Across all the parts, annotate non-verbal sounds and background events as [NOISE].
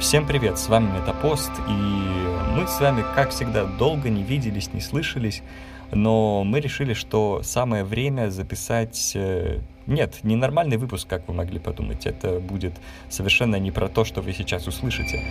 Всем привет, с вами Метапост, и мы с вами, как всегда, долго не виделись, не слышались, но мы решили, что самое время записать... э, Нет, не нормальный выпуск, как вы могли подумать, это будет совершенно не про то, что вы сейчас услышите.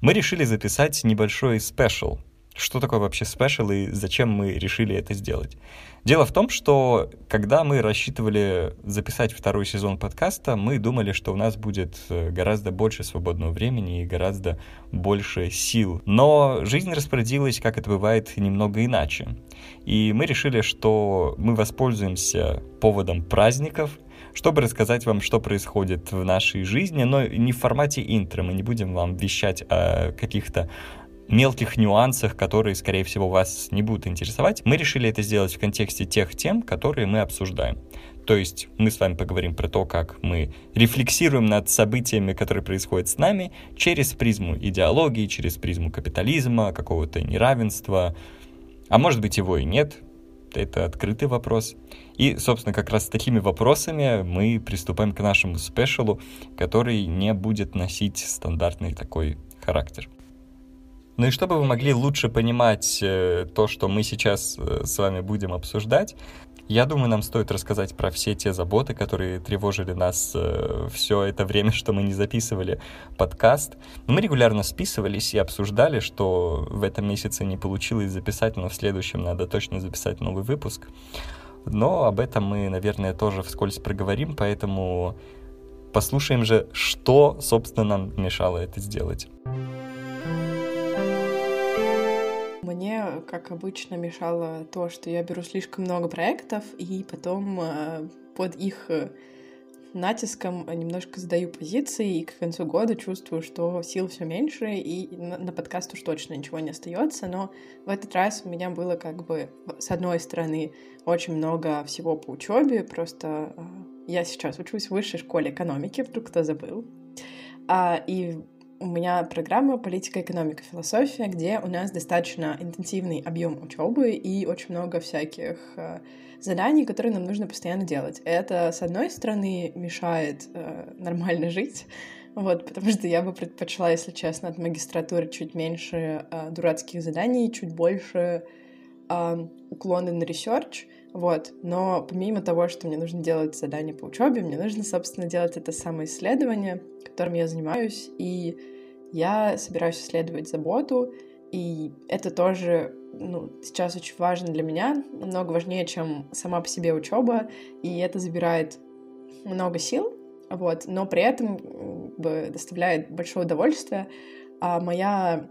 Мы решили записать небольшой special. Что такое вообще special и зачем мы решили это сделать? Дело в том, что когда мы рассчитывали записать второй сезон подкаста, мы думали, что у нас будет э, гораздо больше свободного времени и гораздо больше сил. Но жизнь распорядилась, как это бывает, немного иначе. И мы решили, что мы воспользуемся поводом праздников, чтобы рассказать вам, что происходит в нашей жизни, но не в формате интро. Мы не будем вам вещать о каких-то мелких нюансах, которые, скорее всего, вас не будут интересовать. Мы решили это сделать в контексте тех тем, которые мы обсуждаем. То есть мы с вами поговорим про то, как мы рефлексируем над событиями, которые происходят с нами, через призму идеологии, через призму капитализма, какого-то неравенства. А может быть его и нет, это открытый вопрос. И, собственно, как раз с такими вопросами мы приступаем к нашему спешалу, который не будет носить стандартный такой характер. Ну и чтобы вы могли лучше понимать э, то, что мы сейчас э, с вами будем обсуждать, я думаю, нам стоит рассказать про все те заботы, которые тревожили нас э, все это время, что мы не записывали подкаст. Мы регулярно списывались и обсуждали, что в этом месяце не получилось записать, но в следующем надо точно записать новый выпуск. Но об этом мы, наверное, тоже вскользь проговорим, поэтому послушаем же, что, собственно, нам мешало это сделать. Мне, как обычно, мешало то, что я беру слишком много проектов, и потом э, под их э, натиском немножко задаю позиции, и к концу года чувствую, что сил все меньше, и на, на подкаст уж точно ничего не остается. Но в этот раз у меня было как бы, с одной стороны, очень много всего по учебе, просто э, я сейчас учусь в высшей школе экономики, вдруг кто забыл. А, и у меня программа политика, экономика, философия, где у нас достаточно интенсивный объем учебы и очень много всяких э, заданий, которые нам нужно постоянно делать. Это, с одной стороны, мешает э, нормально жить, вот, потому что я бы предпочла, если честно, от магистратуры чуть меньше э, дурацких заданий, чуть больше уклоны на research, вот. Но помимо того, что мне нужно делать задания по учебе, мне нужно, собственно, делать это самоисследование, которым я занимаюсь, и я собираюсь исследовать заботу, и это тоже ну, сейчас очень важно для меня, намного важнее, чем сама по себе учеба, и это забирает много сил, вот, но при этом доставляет большое удовольствие. А моя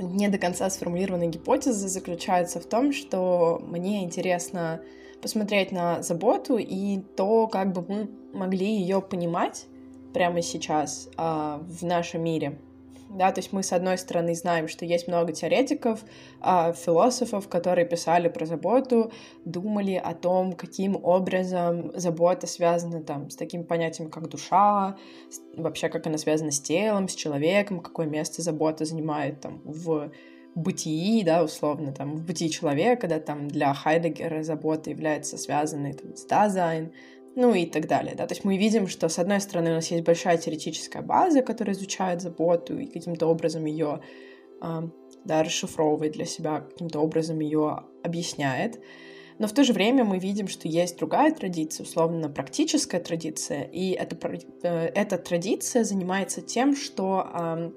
не до конца сформулированная гипотеза заключается в том, что мне интересно посмотреть на заботу и то, как бы мы могли ее понимать прямо сейчас а, в нашем мире да, то есть мы, с одной стороны, знаем, что есть много теоретиков, э, философов, которые писали про заботу, думали о том, каким образом забота связана там с таким понятием, как душа, вообще как она связана с телом, с человеком, какое место забота занимает там в бытии, да, условно, там, в бытии человека, да, там, для Хайдегера забота является связанной там, с Dasein, ну и так далее. Да? То есть мы видим, что с одной стороны у нас есть большая теоретическая база, которая изучает заботу и каким-то образом ее да, расшифровывает для себя, каким-то образом ее объясняет. Но в то же время мы видим, что есть другая традиция, условно практическая традиция, и эта, э, эта традиция занимается тем, что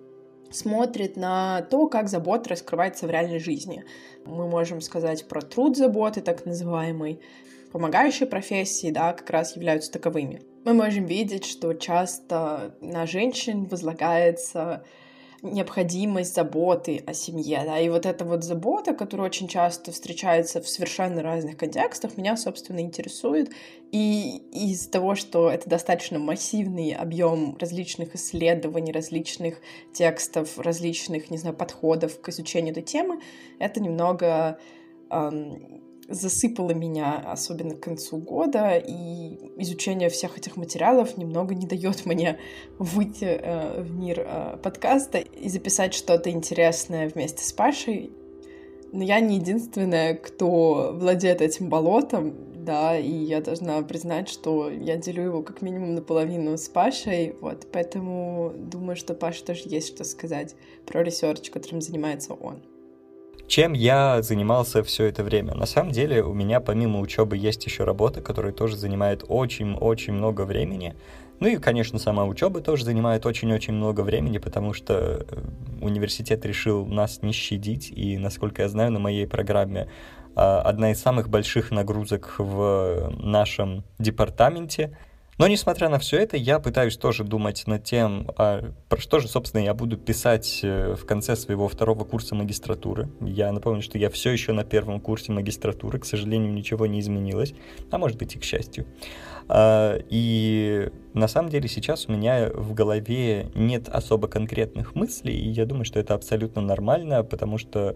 смотрит на то, как забота раскрывается в реальной жизни. Мы можем сказать про труд заботы, так называемый, помогающие профессии, да, как раз являются таковыми. Мы можем видеть, что часто на женщин возлагается необходимость заботы о семье, да, и вот эта вот забота, которая очень часто встречается в совершенно разных контекстах, меня, собственно, интересует, и из-за того, что это достаточно массивный объем различных исследований, различных текстов, различных, не знаю, подходов к изучению этой темы, это немного эм, засыпало меня, особенно к концу года, и изучение всех этих материалов немного не дает [LAUGHS] мне выйти э, в мир э, подкаста и записать что-то интересное вместе с Пашей. Но я не единственная, кто владеет этим болотом, да, и я должна признать, что я делю его как минимум наполовину с Пашей, вот, поэтому думаю, что Паша тоже есть что сказать про research, которым занимается он. Чем я занимался все это время? На самом деле у меня помимо учебы есть еще работа, которая тоже занимает очень-очень много времени. Ну и, конечно, сама учеба тоже занимает очень-очень много времени, потому что э, университет решил нас не щадить, и, насколько я знаю, на моей программе а, одна из самых больших нагрузок в нашем департаменте — но, несмотря на все это, я пытаюсь тоже думать над тем, а про что же, собственно, я буду писать э, в конце своего второго курса магистратуры. Я напомню, что я все еще на первом курсе магистратуры, к сожалению, ничего не изменилось, а может быть и к счастью. А, и на самом деле сейчас у меня в голове нет особо конкретных мыслей, и я думаю, что это абсолютно нормально, потому что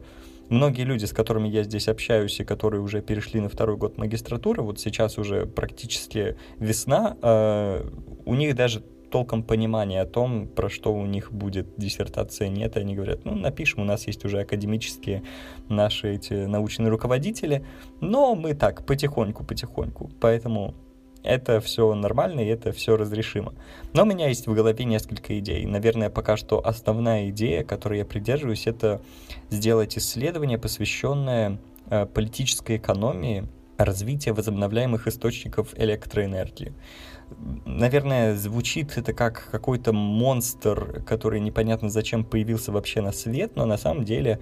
многие люди, с которыми я здесь общаюсь и которые уже перешли на второй год магистратуры, вот сейчас уже практически весна, э, у них даже толком понимания о том, про что у них будет диссертация, нет. Они говорят, ну, напишем, у нас есть уже академические наши эти научные руководители, но мы так, потихоньку-потихоньку. Поэтому это все нормально и это все разрешимо. Но у меня есть в голове несколько идей. Наверное, пока что основная идея, которой я придерживаюсь, это сделать исследование, посвященное э, политической экономии развития возобновляемых источников электроэнергии. Наверное, звучит это как какой-то монстр, который непонятно зачем появился вообще на свет, но на самом деле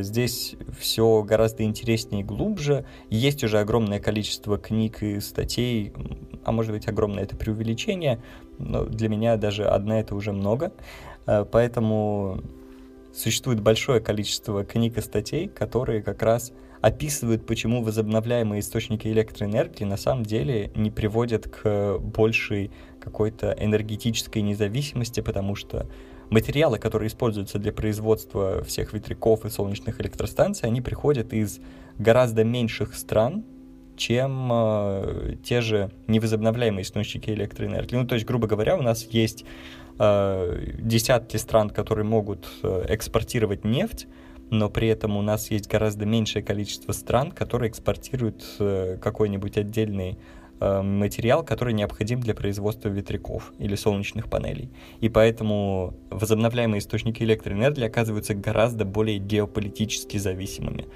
здесь все гораздо интереснее и глубже. Есть уже огромное количество книг и статей, а может быть огромное это преувеличение, но для меня даже одна это уже много. А, поэтому существует большое количество книг и статей, которые как раз описывают, почему возобновляемые источники электроэнергии на самом деле не приводят к большей какой-то энергетической независимости, потому что материалы, которые используются для производства всех ветряков и солнечных электростанций, они приходят из гораздо меньших стран, чем э, те же невозобновляемые источники электроэнергии. Ну, то есть, грубо говоря, у нас есть э, десятки стран, которые могут э, экспортировать нефть, но при этом у нас есть гораздо меньшее количество стран, которые экспортируют э, какой-нибудь отдельный Э, материал, который необходим для производства ветряков или солнечных панелей. И поэтому возобновляемые источники электроэнергии оказываются гораздо более геополитически зависимыми.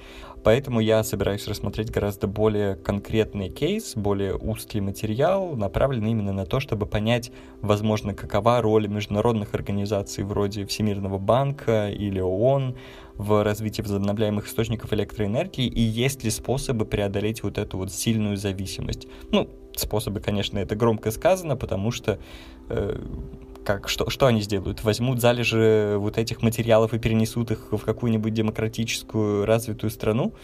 Поэтому я собираюсь рассмотреть гораздо более конкретный кейс, более узкий материал, направленный именно на то, чтобы понять, возможно, какова роль международных организаций вроде Всемирного банка или ООН в развитии возобновляемых источников электроэнергии и есть ли способы преодолеть вот эту вот сильную зависимость. Ну, способы, конечно, это громко сказано, потому что э, как, что, что они сделают? Возьмут залежи вот этих материалов и перенесут их в какую-нибудь демократическую развитую страну?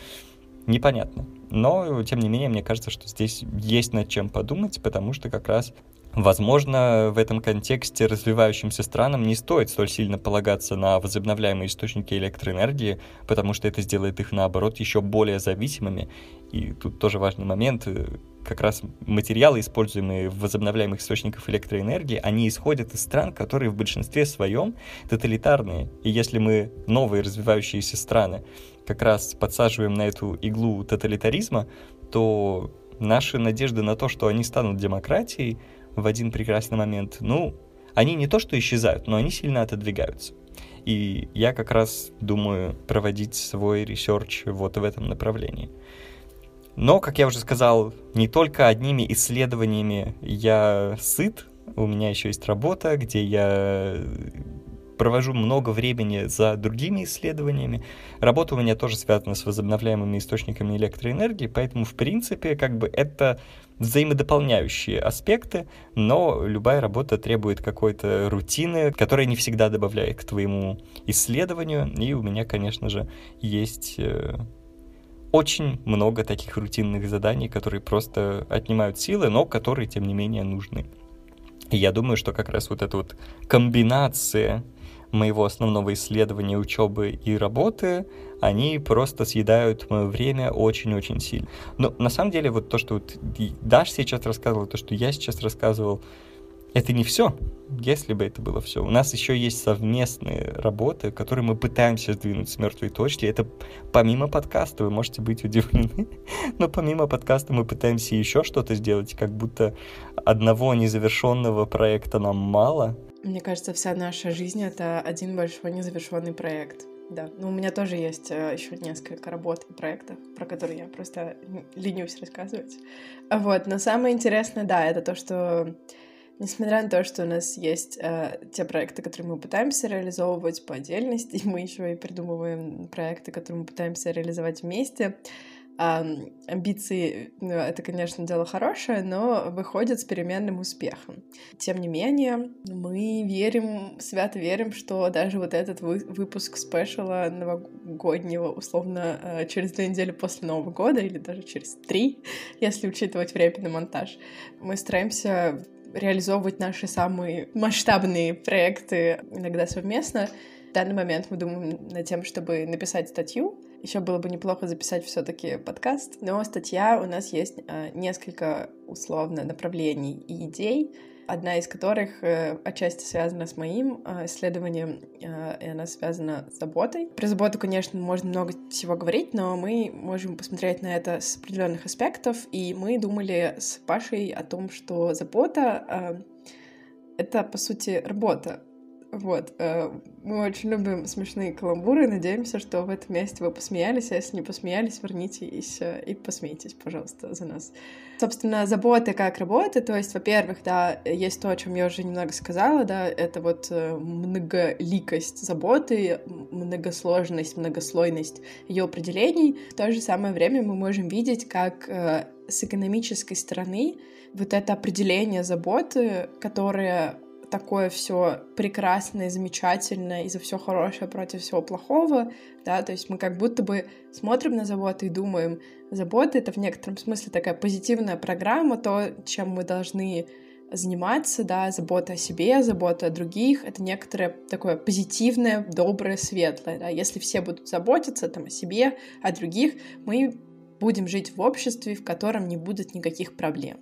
Непонятно. Но, тем не менее, мне кажется, что здесь есть над чем подумать, потому что как раз Возможно, в этом контексте развивающимся странам не стоит столь сильно полагаться на возобновляемые источники электроэнергии, потому что это сделает их, наоборот, еще более зависимыми. И тут тоже важный момент, как раз материалы, используемые в возобновляемых источниках электроэнергии, они исходят из стран, которые в большинстве своем тоталитарные. И если мы, новые развивающиеся страны, как раз подсаживаем на эту иглу тоталитаризма, то наши надежды на то, что они станут демократией, в один прекрасный момент, ну, они не то что исчезают, но они сильно отодвигаются. И я как раз думаю проводить свой research вот в этом направлении. Но, как я уже сказал, не только одними исследованиями я сыт, у меня еще есть работа, где я провожу много времени за другими исследованиями. Работа у меня тоже связана с возобновляемыми источниками электроэнергии, поэтому, в принципе, как бы это взаимодополняющие аспекты, но любая работа требует какой-то рутины, которая не всегда добавляет к твоему исследованию, и у меня, конечно же, есть э, очень много таких рутинных заданий, которые просто отнимают силы, но которые, тем не менее, нужны. И я думаю, что как раз вот эта вот комбинация моего основного исследования, учебы и работы, они просто съедают мое время очень-очень сильно. Но на самом деле вот то, что вот Даш сейчас рассказывал, то, что я сейчас рассказывал, это не все, если бы это было все. У нас еще есть совместные работы, которые мы пытаемся сдвинуть с мертвой точки. Это помимо подкаста, вы можете быть удивлены, [LAUGHS] но помимо подкаста мы пытаемся еще что-то сделать, как будто одного незавершенного проекта нам мало. Мне кажется, вся наша жизнь — это один большой незавершенный проект. Да, ну у меня тоже есть э, еще несколько работ и проектов, про которые я просто ленюсь рассказывать. Вот, но самое интересное, да, это то, что несмотря на то, что у нас есть э, те проекты, которые мы пытаемся реализовывать по отдельности, и [LAUGHS] мы еще и придумываем проекты, которые мы пытаемся реализовать вместе, амбиции, ну, это, конечно, дело хорошее, но выходят с переменным успехом. Тем не менее, мы верим, свято верим, что даже вот этот вы, выпуск спешала новогоднего, условно, э, через две недели после Нового года, или даже через три, если учитывать время на монтаж, мы стараемся реализовывать наши самые масштабные проекты иногда совместно. В данный момент мы думаем над тем, чтобы написать статью. Еще было бы неплохо записать все-таки подкаст, но статья у нас есть э, несколько условно направлений и идей одна из которых э, отчасти связана с моим э, исследованием, э, и она связана с заботой. Про заботу, конечно, можно много всего говорить, но мы можем посмотреть на это с определенных аспектов, и мы думали с Пашей о том, что забота — это, по сути, работа. Вот. Мы очень любим смешные каламбуры. Надеемся, что в этом месте вы посмеялись. А если не посмеялись, вернитесь и посмейтесь, пожалуйста, за нас собственно, забота как работа, то есть, во-первых, да, есть то, о чем я уже немного сказала, да, это вот э, многоликость заботы, многосложность, многослойность ее определений. В то же самое время мы можем видеть, как э, с экономической стороны вот это определение заботы, которое такое все прекрасное, замечательное, и за все хорошее против всего плохого, да, то есть мы как будто бы смотрим на заботу и думаем, забота — это в некотором смысле такая позитивная программа, то, чем мы должны заниматься, да, забота о себе, забота о других, это некоторое такое позитивное, доброе, светлое, да, если все будут заботиться там о себе, о других, мы будем жить в обществе, в котором не будет никаких проблем.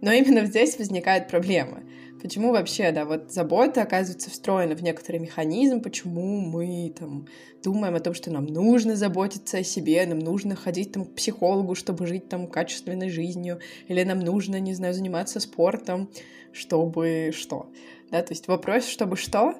Но именно здесь возникает проблема. Почему вообще, да, вот забота оказывается встроена в некоторый механизм, почему мы там думаем о том, что нам нужно заботиться о себе, нам нужно ходить там к психологу, чтобы жить там качественной жизнью, или нам нужно, не знаю, заниматься спортом, чтобы что, да, то есть вопрос, чтобы что,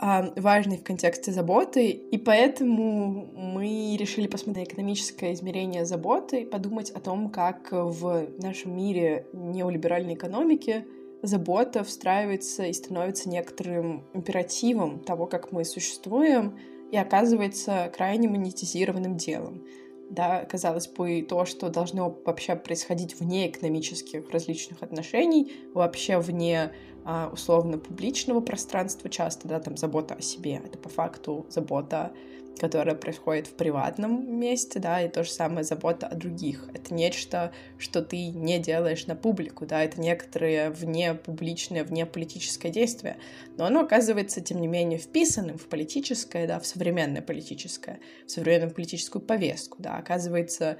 а, важный в контексте заботы, и поэтому мы решили посмотреть экономическое измерение заботы и подумать о том, как в нашем мире неолиберальной экономики забота встраивается и становится некоторым императивом того, как мы существуем, и оказывается крайне монетизированным делом. Да, казалось бы, то, что должно вообще происходить вне экономических различных отношений, вообще вне а, условно публичного пространства часто, да, там забота о себе, это по факту забота которая происходит в приватном месте, да, и то же самое забота о других. Это нечто, что ты не делаешь на публику, да, это некоторые вне публичное, вне политическое действие, но оно оказывается, тем не менее, вписанным в политическое, да, в современное политическое, в современную политическую повестку, да, оказывается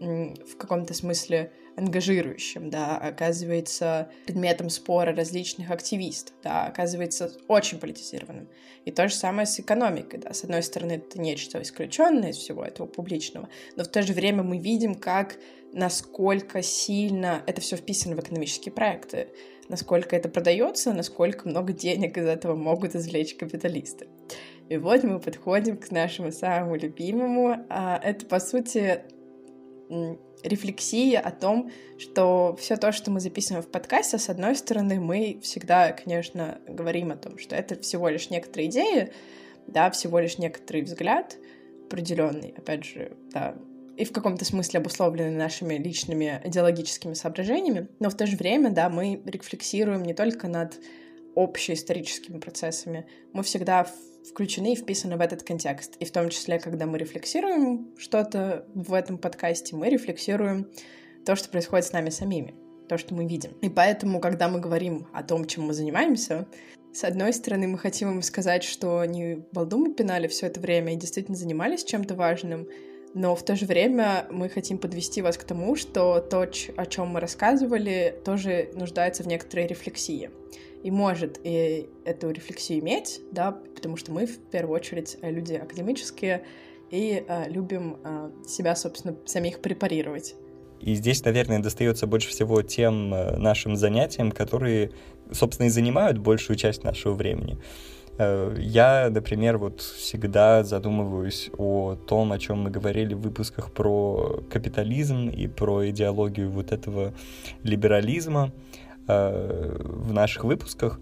в каком-то смысле ангажирующим, да, оказывается предметом спора различных активистов, да, оказывается очень политизированным. И то же самое с экономикой, да, с одной стороны это нечто исключенное из всего этого публичного, но в то же время мы видим, как насколько сильно это все вписано в экономические проекты, насколько это продается, насколько много денег из этого могут извлечь капиталисты. И вот мы подходим к нашему самому любимому. А, это, по сути, рефлексия о том, что все то, что мы записываем в подкасте, с одной стороны, мы всегда, конечно, говорим о том, что это всего лишь некоторые идеи, да, всего лишь некоторый взгляд определенный, опять же, да, и в каком-то смысле обусловлены нашими личными идеологическими соображениями, но в то же время, да, мы рефлексируем не только над общеисторическими процессами, мы всегда включены и вписаны в этот контекст. И в том числе, когда мы рефлексируем что-то в этом подкасте, мы рефлексируем то, что происходит с нами самими, то, что мы видим. И поэтому, когда мы говорим о том, чем мы занимаемся, с одной стороны, мы хотим им сказать, что они балдумы пинали все это время и действительно занимались чем-то важным, но в то же время мы хотим подвести вас к тому, что то, о чем мы рассказывали, тоже нуждается в некоторой рефлексии. И может и эту рефлексию иметь, да, потому что мы в первую очередь люди академические и э, любим э, себя, собственно, самих препарировать. И здесь, наверное, достается больше всего тем э, нашим занятиям, которые, собственно, и занимают большую часть нашего времени. Э, я, например, вот всегда задумываюсь о том, о чем мы говорили в выпусках про капитализм и про идеологию вот этого либерализма э, в наших выпусках.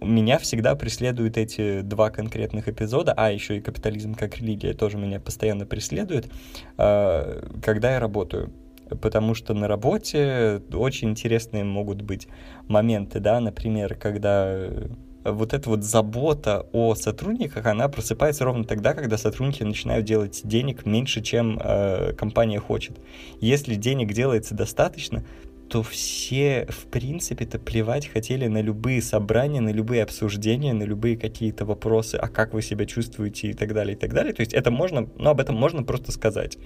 Меня всегда преследуют эти два конкретных эпизода, а еще и капитализм как религия тоже меня постоянно преследует, э, когда я работаю потому что на работе очень интересные могут быть моменты, да, например, когда вот эта вот забота о сотрудниках, она просыпается ровно тогда, когда сотрудники начинают делать денег меньше, чем э, компания хочет. Если денег делается достаточно, то все, в принципе-то, плевать хотели на любые собрания, на любые обсуждения, на любые какие-то вопросы, а как вы себя чувствуете и так далее, и так далее. То есть это можно, ну, об этом можно просто сказать.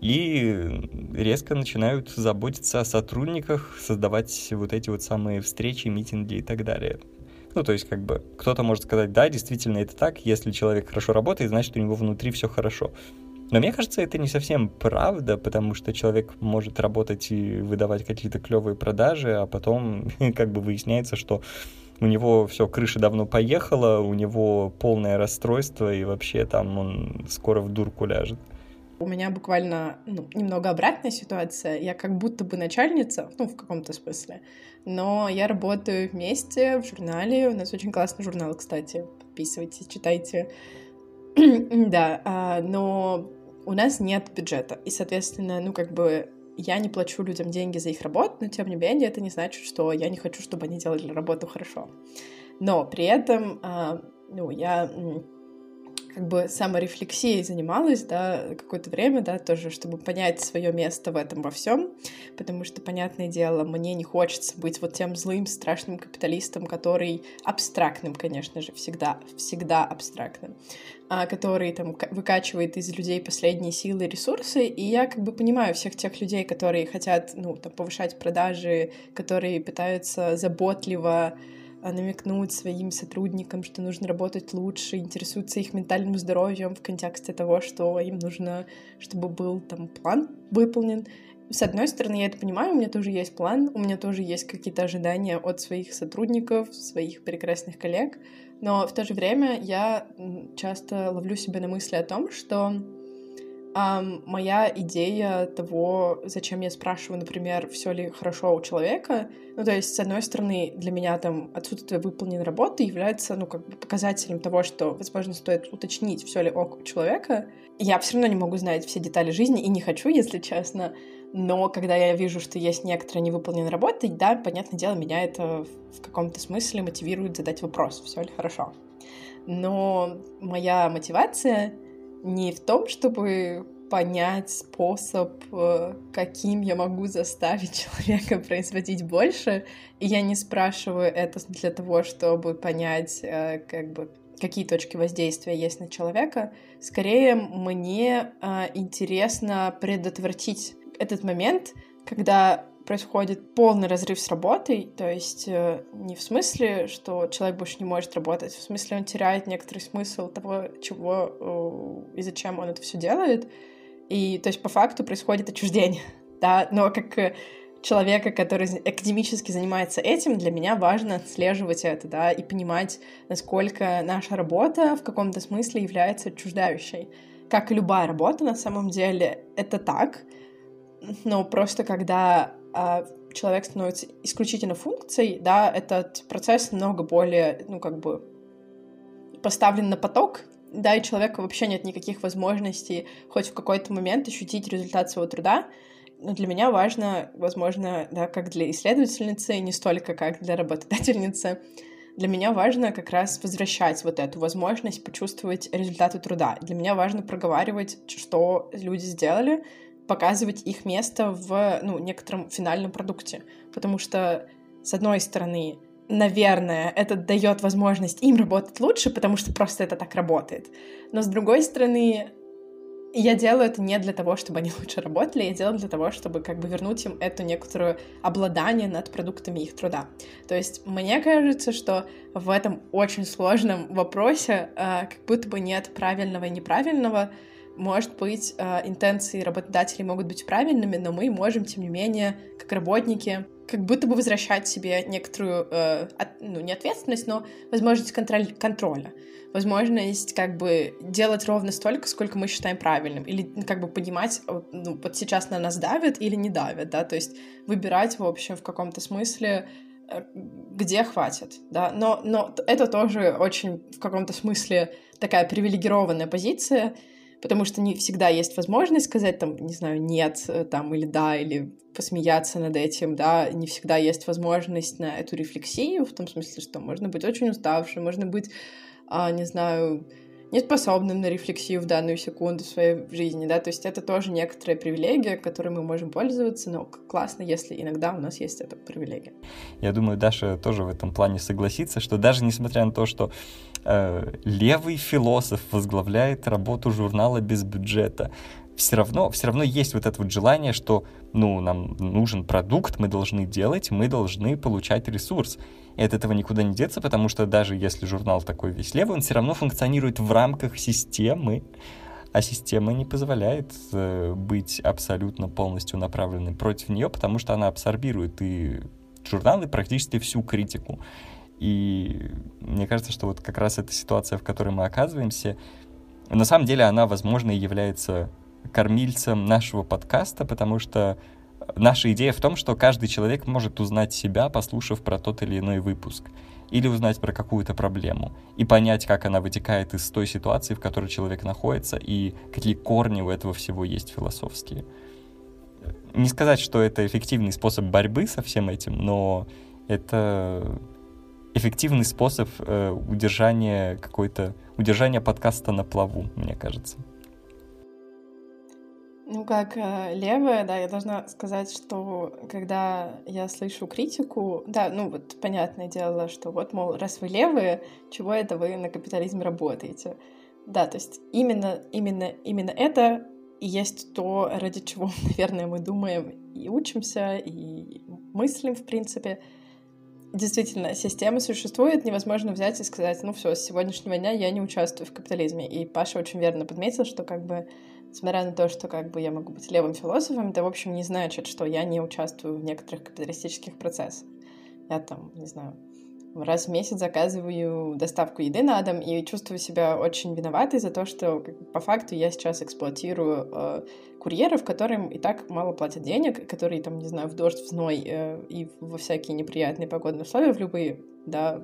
И резко начинают заботиться о сотрудниках, создавать вот эти вот самые встречи, митинги и так далее. Ну, то есть, как бы, кто-то может сказать, да, действительно это так, если человек хорошо работает, значит, у него внутри все хорошо. Но мне кажется, это не совсем правда, потому что человек может работать и выдавать какие-то клевые продажи, а потом [LAUGHS] как бы выясняется, что у него все, крыша давно поехала, у него полное расстройство, и вообще там он скоро в дурку ляжет. У меня буквально ну, немного обратная ситуация. Я как будто бы начальница, ну, в каком-то смысле. Но я работаю вместе в журнале. У нас очень классный журнал, кстати. Подписывайтесь, читайте. [CLEARS THROAT] да, а, но у нас нет бюджета. И, соответственно, ну, как бы я не плачу людям деньги за их работу, но, тем не менее, это не значит, что я не хочу, чтобы они делали работу хорошо. Но при этом, а, ну, я как бы саморефлексией занималась, да, какое-то время, да, тоже, чтобы понять свое место в этом во всем, потому что, понятное дело, мне не хочется быть вот тем злым, страшным капиталистом, который абстрактным, конечно же, всегда, всегда абстрактным, а, который там выкачивает из людей последние силы и ресурсы, и я как бы понимаю всех тех людей, которые хотят, ну, там, повышать продажи, которые пытаются заботливо намекнуть своим сотрудникам, что нужно работать лучше, интересуются их ментальным здоровьем в контексте того, что им нужно, чтобы был там план выполнен. С одной стороны, я это понимаю, у меня тоже есть план, у меня тоже есть какие-то ожидания от своих сотрудников, своих прекрасных коллег, но в то же время я часто ловлю себя на мысли о том, что Um, моя идея того, зачем я спрашиваю, например, все ли хорошо у человека, ну, то есть, с одной стороны, для меня там отсутствие выполненной работы является, ну, как бы показателем того, что, возможно, стоит уточнить, все ли ок у человека. Я все равно не могу знать все детали жизни и не хочу, если честно. Но когда я вижу, что есть некоторая невыполненная работа, да, понятное дело, меня это в каком-то смысле мотивирует задать вопрос, все ли хорошо. Но моя мотивация не в том, чтобы понять способ, э, каким я могу заставить человека производить больше. И я не спрашиваю это для того, чтобы понять, э, как бы, какие точки воздействия есть на человека. Скорее, мне э, интересно предотвратить этот момент, когда происходит полный разрыв с работой, то есть э, не в смысле, что человек больше не может работать, в смысле он теряет некоторый смысл того, чего и зачем он это все делает, и то есть по факту происходит отчуждение, [LAUGHS] да, но как э, человека, который академически занимается этим, для меня важно отслеживать это, да, и понимать, насколько наша работа в каком-то смысле является отчуждающей. Как и любая работа, на самом деле, это так, но просто когда человек становится исключительно функцией, да, этот процесс намного более, ну, как бы поставлен на поток, да, и человека вообще нет никаких возможностей хоть в какой-то момент ощутить результат своего труда. Но для меня важно, возможно, да, как для исследовательницы, не столько как для работодательницы, для меня важно как раз возвращать вот эту возможность почувствовать результаты труда. Для меня важно проговаривать, что люди сделали, показывать их место в ну, некотором финальном продукте. Потому что, с одной стороны, наверное, это дает возможность им работать лучше, потому что просто это так работает. Но с другой стороны, я делаю это не для того, чтобы они [LAUGHS] лучше работали, я делаю для того, чтобы как бы вернуть им эту некоторую обладание над продуктами их труда. То есть мне кажется, что в этом очень сложном вопросе э, как будто бы нет правильного и неправильного, может быть, э, интенции работодателей могут быть правильными, но мы можем, тем не менее, как работники, как будто бы возвращать себе некоторую, э, ну, не ответственность, но возможность контроль, контроля. Возможность как бы делать ровно столько, сколько мы считаем правильным. Или как бы понимать, ну, вот сейчас на нас давят или не давят, да, то есть выбирать, в общем, в каком-то смысле, э, где хватит, да, но, но это тоже очень в каком-то смысле такая привилегированная позиция, потому что не всегда есть возможность сказать там, не знаю, нет, э, там, или да, или посмеяться над этим, да, не всегда есть возможность на эту рефлексию, в том смысле, что можно быть очень уставшим, можно быть, а, не знаю, неспособным на рефлексию в данную секунду своей жизни, да, то есть это тоже некоторая привилегия, которой мы можем пользоваться, но классно, если иногда у нас есть эта привилегия. Я думаю, Даша тоже в этом плане согласится, что даже несмотря на то, что э, левый философ возглавляет работу журнала без бюджета, все равно, все равно есть вот это вот желание, что, ну, нам нужен продукт, мы должны делать, мы должны получать ресурс. И от этого никуда не деться, потому что даже если журнал такой весь левый, он все равно функционирует в рамках системы, а система не позволяет э, быть абсолютно полностью направленной против нее, потому что она абсорбирует и журналы практически всю критику. И мне кажется, что вот как раз эта ситуация, в которой мы оказываемся, на самом деле она, возможно, и является кормильцем нашего подкаста, потому что наша идея в том, что каждый человек может узнать себя, послушав про тот или иной выпуск, или узнать про какую-то проблему, и понять, как она вытекает из той ситуации, в которой человек находится, и какие корни у этого всего есть философские. Не сказать, что это эффективный способ борьбы со всем этим, но это эффективный способ э, удержания какой-то удержания подкаста на плаву, мне кажется. Ну, как э, левая, да, я должна сказать, что когда я слышу критику, да, ну вот понятное дело, что вот, мол, раз вы левые, чего это вы на капитализме работаете? Да, то есть именно, именно, именно это и есть то, ради чего, [LAUGHS] наверное, мы думаем и учимся, и мыслим, в принципе. Действительно, система существует, невозможно взять и сказать, ну все, с сегодняшнего дня я не участвую в капитализме. И Паша очень верно подметил, что как бы несмотря на то, что как бы я могу быть левым философом, это, в общем, не значит, что я не участвую в некоторых капиталистических процессах. Я там, не знаю, раз в месяц заказываю доставку еды на дом и чувствую себя очень виноватой за то, что по факту я сейчас эксплуатирую э, курьеров, которым и так мало платят денег, которые там, не знаю, в дождь, в зной э, и во всякие неприятные погодные условия, в любые, да,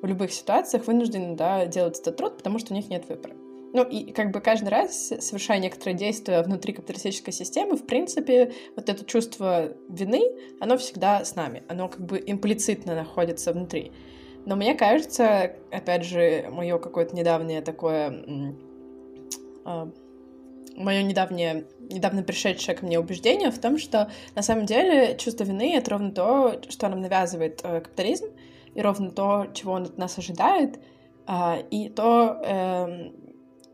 в любых ситуациях вынуждены, да, делать этот труд, потому что у них нет выбора. Ну и как бы каждый раз, совершая некоторые действия внутри капиталистической системы, в принципе, вот это чувство вины, оно всегда с нами, оно как бы имплицитно находится внутри. Но мне кажется, опять же, мое какое-то недавнее такое, э, мое недавнее, недавно пришедшее ко мне убеждение в том, что на самом деле чувство вины — это ровно то, что нам навязывает э, капитализм, и ровно то, чего он от нас ожидает, э, и то, э,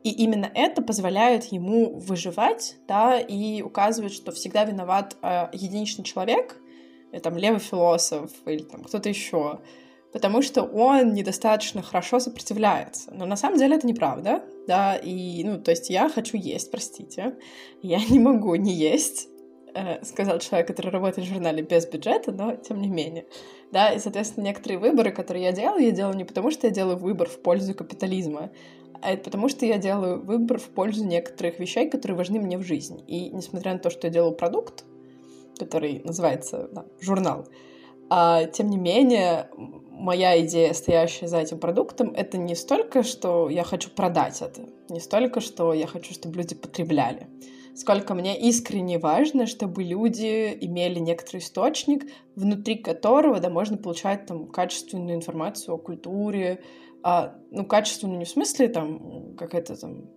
и именно это позволяет ему выживать, да, и указывает, что всегда виноват э, единичный человек, или, там левый философ или там кто-то еще, потому что он недостаточно хорошо сопротивляется. Но на самом деле это неправда, да, и, ну, то есть я хочу есть, простите, я [LAUGHS] не могу не есть, э, сказал человек, который работает в журнале без бюджета, но тем не менее. Да, и, соответственно, некоторые выборы, которые я делаю, я делаю не потому, что я делаю выбор в пользу капитализма, это потому, что я делаю выбор в пользу некоторых вещей, которые важны мне в жизни. И несмотря на то, что я делаю продукт, который называется да, журнал, а, тем не менее, моя идея, стоящая за этим продуктом, это не столько, что я хочу продать это, не столько, что я хочу, чтобы люди потребляли, сколько мне искренне важно, чтобы люди имели некоторый источник, внутри которого да, можно получать там качественную информацию о культуре, а, ну, качественно не в смысле там какая-то там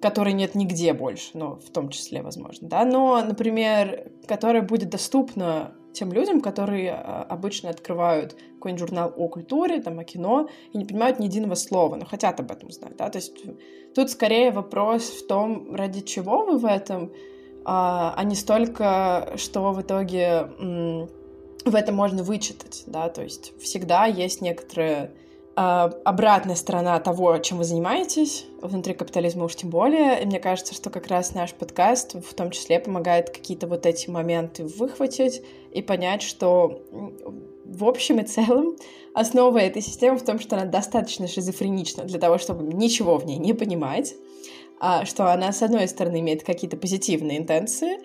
которой нет нигде больше, но в том числе, возможно, да, но, например, которая будет доступна тем людям, которые а, обычно открывают какой-нибудь журнал о культуре, там, о кино, и не понимают ни единого слова, но хотят об этом знать, да, то есть тут скорее вопрос в том, ради чего вы в этом, а, а не столько, что в итоге в этом можно вычитать, да, то есть всегда есть некоторые обратная сторона того, чем вы занимаетесь, внутри капитализма уж тем более. И мне кажется, что как раз наш подкаст в том числе помогает какие-то вот эти моменты выхватить и понять, что в общем и целом основа этой системы в том, что она достаточно шизофренична для того, чтобы ничего в ней не понимать, а что она, с одной стороны, имеет какие-то позитивные интенции,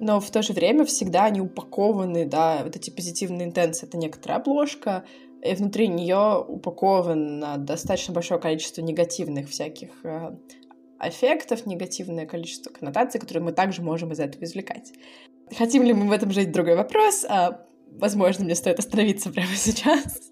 но в то же время всегда они упакованы, да, вот эти позитивные интенции — это некоторая обложка, и внутри нее упаковано достаточно большое количество негативных всяких э, эффектов, негативное количество коннотаций, которые мы также можем из этого извлекать. Хотим ли мы в этом жить, другой вопрос. А, возможно, мне стоит остановиться прямо [LAUGHS] сейчас.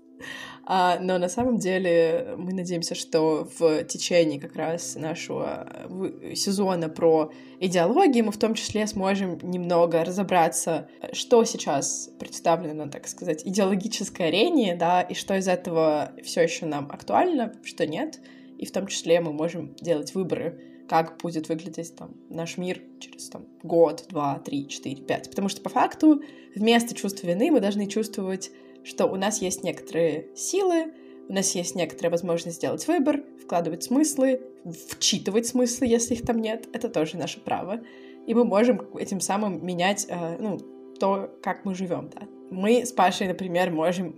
А, но на самом деле мы надеемся, что в течение как раз нашего э, сезона про идеологии мы в том числе сможем немного разобраться, что сейчас представлено, так сказать, идеологической арене, да, и что из этого все еще нам актуально, что нет. И в том числе мы можем делать выборы, как будет выглядеть там наш мир через там, год, два, три, четыре, пять. Потому что по факту вместо чувства вины мы должны чувствовать что у нас есть некоторые силы, у нас есть некоторая возможность сделать выбор, вкладывать смыслы, вчитывать смыслы, если их там нет. Это тоже наше право. И мы можем этим самым менять э, ну, то, как мы живем. Да. Мы с Пашей, например, можем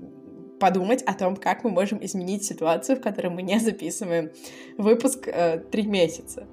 подумать о том, как мы можем изменить ситуацию, в которой мы не записываем выпуск э, три месяца.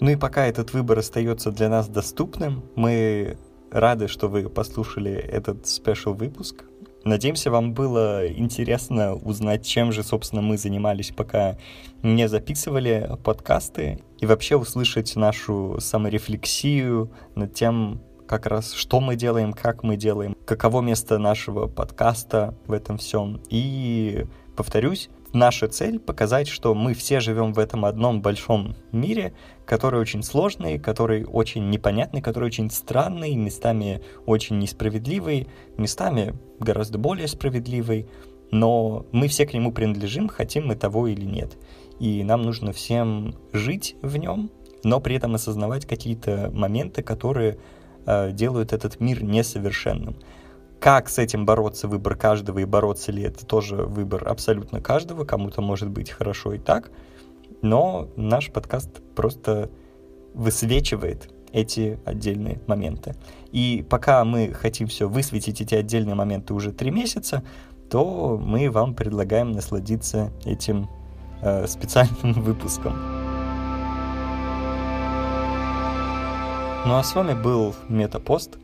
Ну и пока этот выбор остается для нас доступным, мы рады, что вы послушали этот спешл выпуск. Надеемся, вам было интересно узнать, чем же, собственно, мы занимались, пока не записывали подкасты, и вообще услышать нашу саморефлексию над тем, как раз что мы делаем, как мы делаем, каково место нашего подкаста в этом всем. И, повторюсь, наша цель показать, что мы все живем в этом одном большом мире, который очень сложный, который очень непонятный, который очень странный, местами очень несправедливый, местами гораздо более справедливый, но мы все к нему принадлежим, хотим мы того или нет. И нам нужно всем жить в нем, но при этом осознавать какие-то моменты, которые э, делают этот мир несовершенным. Как с этим бороться, выбор каждого, и бороться ли это тоже выбор абсолютно каждого, кому-то может быть хорошо и так, но наш подкаст просто высвечивает эти отдельные моменты. И пока мы хотим все высветить эти отдельные моменты уже три месяца, то мы вам предлагаем насладиться этим э, специальным [LAUGHS] выпуском. Ну а с вами был Метапост.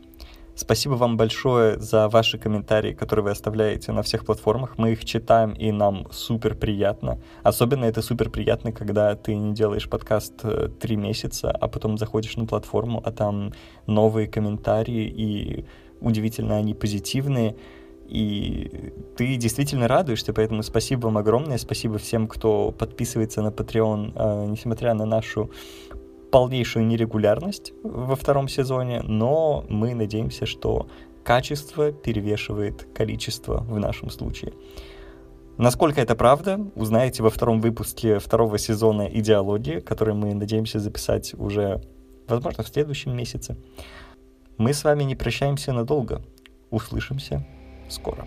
Спасибо вам большое за ваши комментарии, которые вы оставляете на всех платформах. Мы их читаем, и нам супер приятно. Особенно это супер приятно, когда ты не делаешь подкаст э, три месяца, а потом заходишь на платформу, а там новые комментарии, и удивительно они позитивные. И ты действительно радуешься, поэтому спасибо вам огромное, спасибо всем, кто подписывается на Patreon, э, несмотря на нашу полнейшую нерегулярность во втором сезоне, но мы надеемся, что качество перевешивает количество в нашем случае. Насколько это правда, узнаете во втором выпуске второго сезона «Идеологии», который мы надеемся записать уже, возможно, в следующем месяце. Мы с вами не прощаемся надолго. Услышимся скоро.